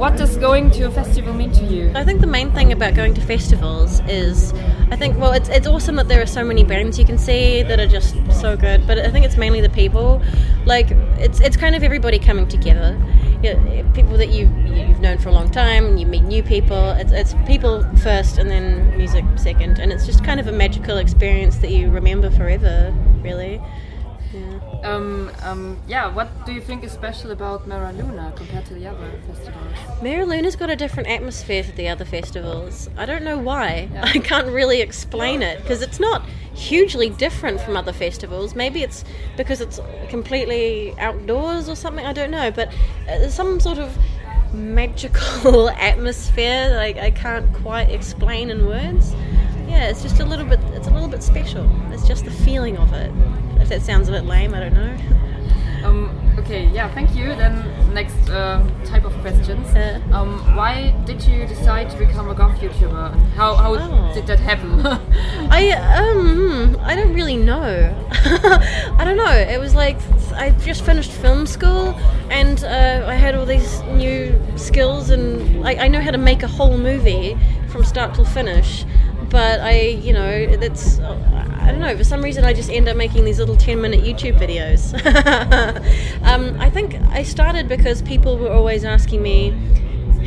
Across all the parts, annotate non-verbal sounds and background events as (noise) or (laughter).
what does going to a festival mean to you? I think the main thing about going to festivals is, I think, well, it's, it's awesome that there are so many bands you can see that are just so good, but I think it's mainly the people. Like, it's, it's kind of everybody coming together. You know, people that you've, you've known for a long time, you meet new people. It's, it's people first and then music second, and it's just kind of a magical experience that you remember forever, really. Yeah. Um, um, yeah, what do you think is special about M'era Luna compared to the other festivals? M'era Luna's got a different atmosphere to the other festivals. I don't know why. Yeah. (laughs) I can't really explain it because it's not hugely different from other festivals. Maybe it's because it's completely outdoors or something. I don't know, but uh, there's some sort of magical (laughs) atmosphere that I, I can't quite explain in words. Yeah, it's just a little bit. It's a little bit special. It's just the feeling of it. That sounds a bit lame, I don't know. Um, okay, yeah, thank you. Then next uh, type of questions. Uh, um, why did you decide to become a goth YouTuber? How, how oh. did that happen? (laughs) I um I don't really know. (laughs) I don't know. It was like I just finished film school and uh, I had all these new skills and I, I know how to make a whole movie from start till finish but I, you know, it's I don't know. For some reason, I just end up making these little ten-minute YouTube videos. (laughs) um, I think I started because people were always asking me,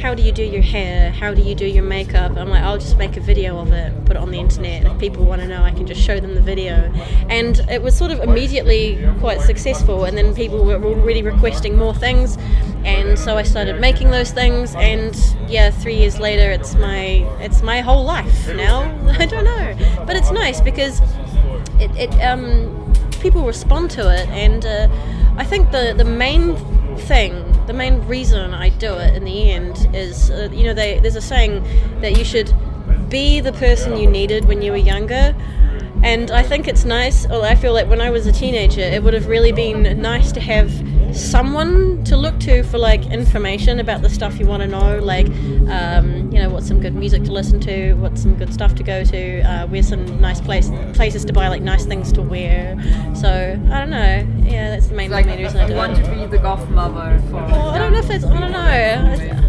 "How do you do your hair? How do you do your makeup?" I'm like, "I'll just make a video of it, put it on the internet. If people want to know, I can just show them the video." And it was sort of immediately quite successful. And then people were already requesting more things and so I started making those things and yeah three years later it's my it's my whole life now (laughs) I don't know but it's nice because it, it um, people respond to it and uh, I think the the main thing the main reason I do it in the end is uh, you know they, there's a saying that you should be the person you needed when you were younger. And I think it's nice or I feel like when I was a teenager it would have really been nice to have someone to look to for like information about the stuff you want to know like um, you know what's some good music to listen to what's some good stuff to go to uh, where's some nice place places to buy like nice things to wear. So I don't know. Yeah that's the main, like, main reason I do want it. to be the goth mother for well, I don't know if it's I don't know.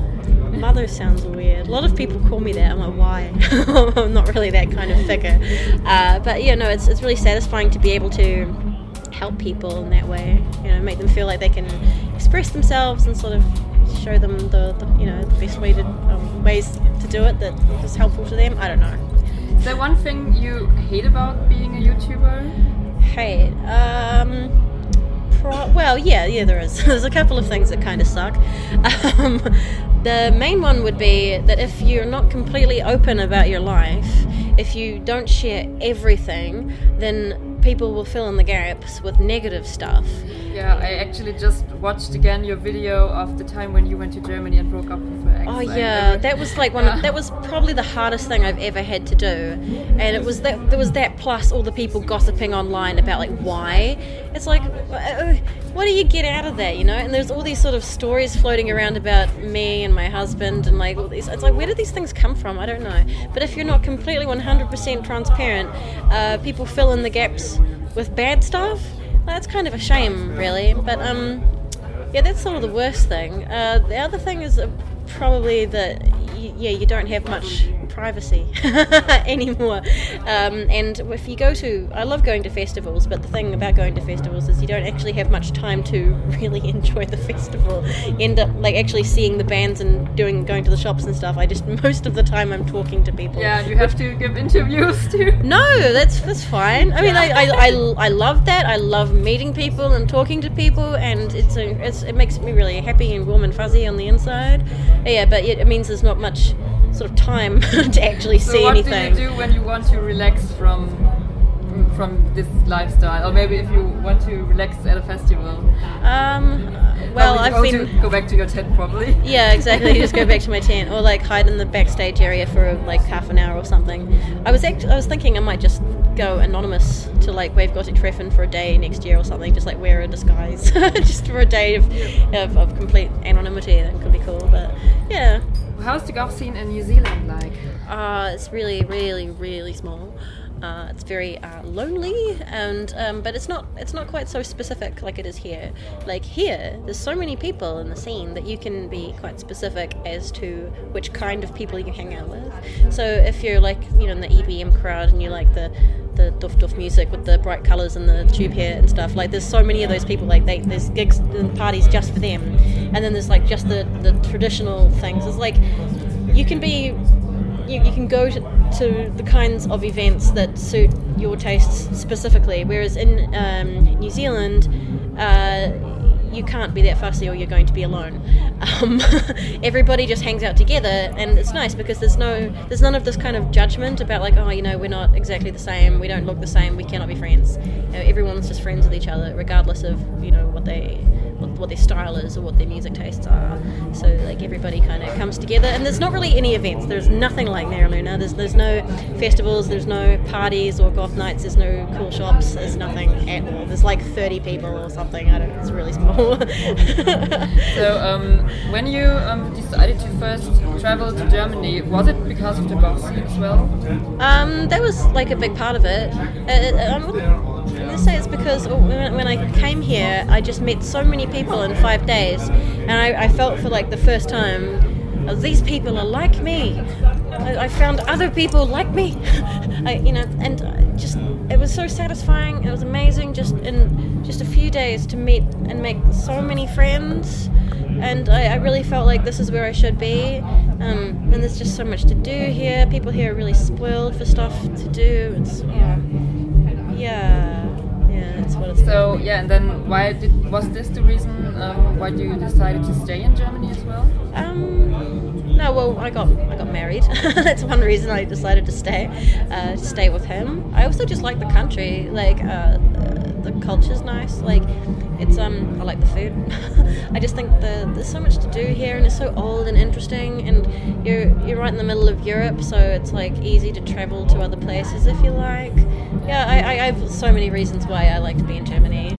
Mother sounds weird. A lot of people call me that. I'm like why? (laughs) I'm not really that kind of figure. Uh, but yeah no it's, it's really satisfying to be able to help people in that way. You know, make them feel like they can express themselves and sort of show them the, the you know the best way to um, ways to do it that is helpful to them. I don't know. Is there one thing you hate about being a YouTuber? Hate. Um, well, yeah, yeah, there is. (laughs) There's a couple of things that kind of suck. (laughs) Um, the main one would be that if you're not completely open about your life, if you don't share everything, then people will fill in the gaps with negative stuff. Yeah, I actually just watched again your video of the time when you went to Germany and broke up with your ex. Oh yeah, that was like one. Yeah. Of, that was probably the hardest thing I've ever had to do, and it was that there was that plus all the people gossiping online about like why. It's like, uh, what do you get out of that, you know? And there's all these sort of stories floating around about me and my husband and like all these. It's like where do these things come from? I don't know. But if you're not completely 100% transparent, uh, people fill in the gaps with bad stuff. That's kind of a shame, really. But um, yeah, that's sort of the worst thing. Uh, the other thing is uh, probably that yeah, you don't have much privacy (laughs) anymore. Um, and if you go to, I love going to festivals, but the thing about going to festivals is you don't actually have much time to (laughs) really enjoy the festival. You end up like actually seeing the bands and doing going to the shops and stuff. I just (laughs) most of the time I'm talking to people. Yeah, you have to give interviews too. No, that's that's fine. I mean, I, I, I, I love that. I love meeting people and talking to people, and it's a, it's it makes me really happy and warm and fuzzy on the inside. Yeah, but it, it means there's not much sort of time (laughs) to actually so see what anything. What do you do when you want to relax from from this lifestyle, or maybe if you want to relax at a festival? Um, well, I've been go back to your tent probably. Yeah, exactly. just go back to my tent, or like hide in the backstage area for like half an hour or something. I was act- I was thinking I might just go anonymous to like Wave Gothic Treffen for a day next year or something. Just like wear a disguise, (laughs) just for a day of, of, of complete anonymity. That could be cool. But yeah. How's the goth scene in New Zealand like? Uh, it's really, really, really small. Uh, it's very uh, lonely, and um, but it's not it's not quite so specific like it is here. Like here, there's so many people in the scene that you can be quite specific as to which kind of people you hang out with. So if you're like you know in the EBM crowd and you like the the doof doof music with the bright colours and the tube hair and stuff. Like there's so many of those people. Like they, there's gigs and parties just for them, and then there's like just the the traditional things. It's like you can be. You, you can go to, to the kinds of events that suit your tastes specifically, whereas in um, New Zealand, uh, you can't be that fussy or you're going to be alone. (laughs) Um, (laughs) everybody just hangs out together, and it's nice because there's no, there's none of this kind of judgment about like, oh, you know, we're not exactly the same, we don't look the same, we cannot be friends. You know, everyone's just friends with each other, regardless of you know what they, what, what their style is or what their music tastes are. So like everybody kind of comes together, and there's not really any events. There's nothing like M'era Luna. There's there's no festivals, there's no parties or goth nights. There's no cool shops. There's nothing at all. There's like 30 people or something. I don't. know. It's really small. (laughs) So, um, when you um, decided to first travel to Germany, was it because of the scene as well? Um, that was like a big part of it. Uh, uh, I'm gonna say it's because when, when I came here, I just met so many people in five days, and I, I felt for like the first time, oh, these people are like me. I, I found other people like me. (laughs) I, you know, and just it was so satisfying. It was amazing, just in just a few days to meet and make so many friends. And I, I really felt like this is where I should be. Um, and there's just so much to do here. People here are really spoiled for stuff to do. It's yeah, yeah, yeah. That's what it's. So yeah, and then why did was this the reason um, why you decided to stay in Germany as well? Um, no, well, I got I got married. (laughs) That's one reason I decided to stay, uh, stay with him. I also just like the country. Like uh, the culture's nice. Like it's um, I like the food. (laughs) I just think the, there's so much to do here, and it's so old and interesting. And you're you're right in the middle of Europe, so it's like easy to travel to other places if you like. Yeah, I, I, I have so many reasons why I like to be in Germany.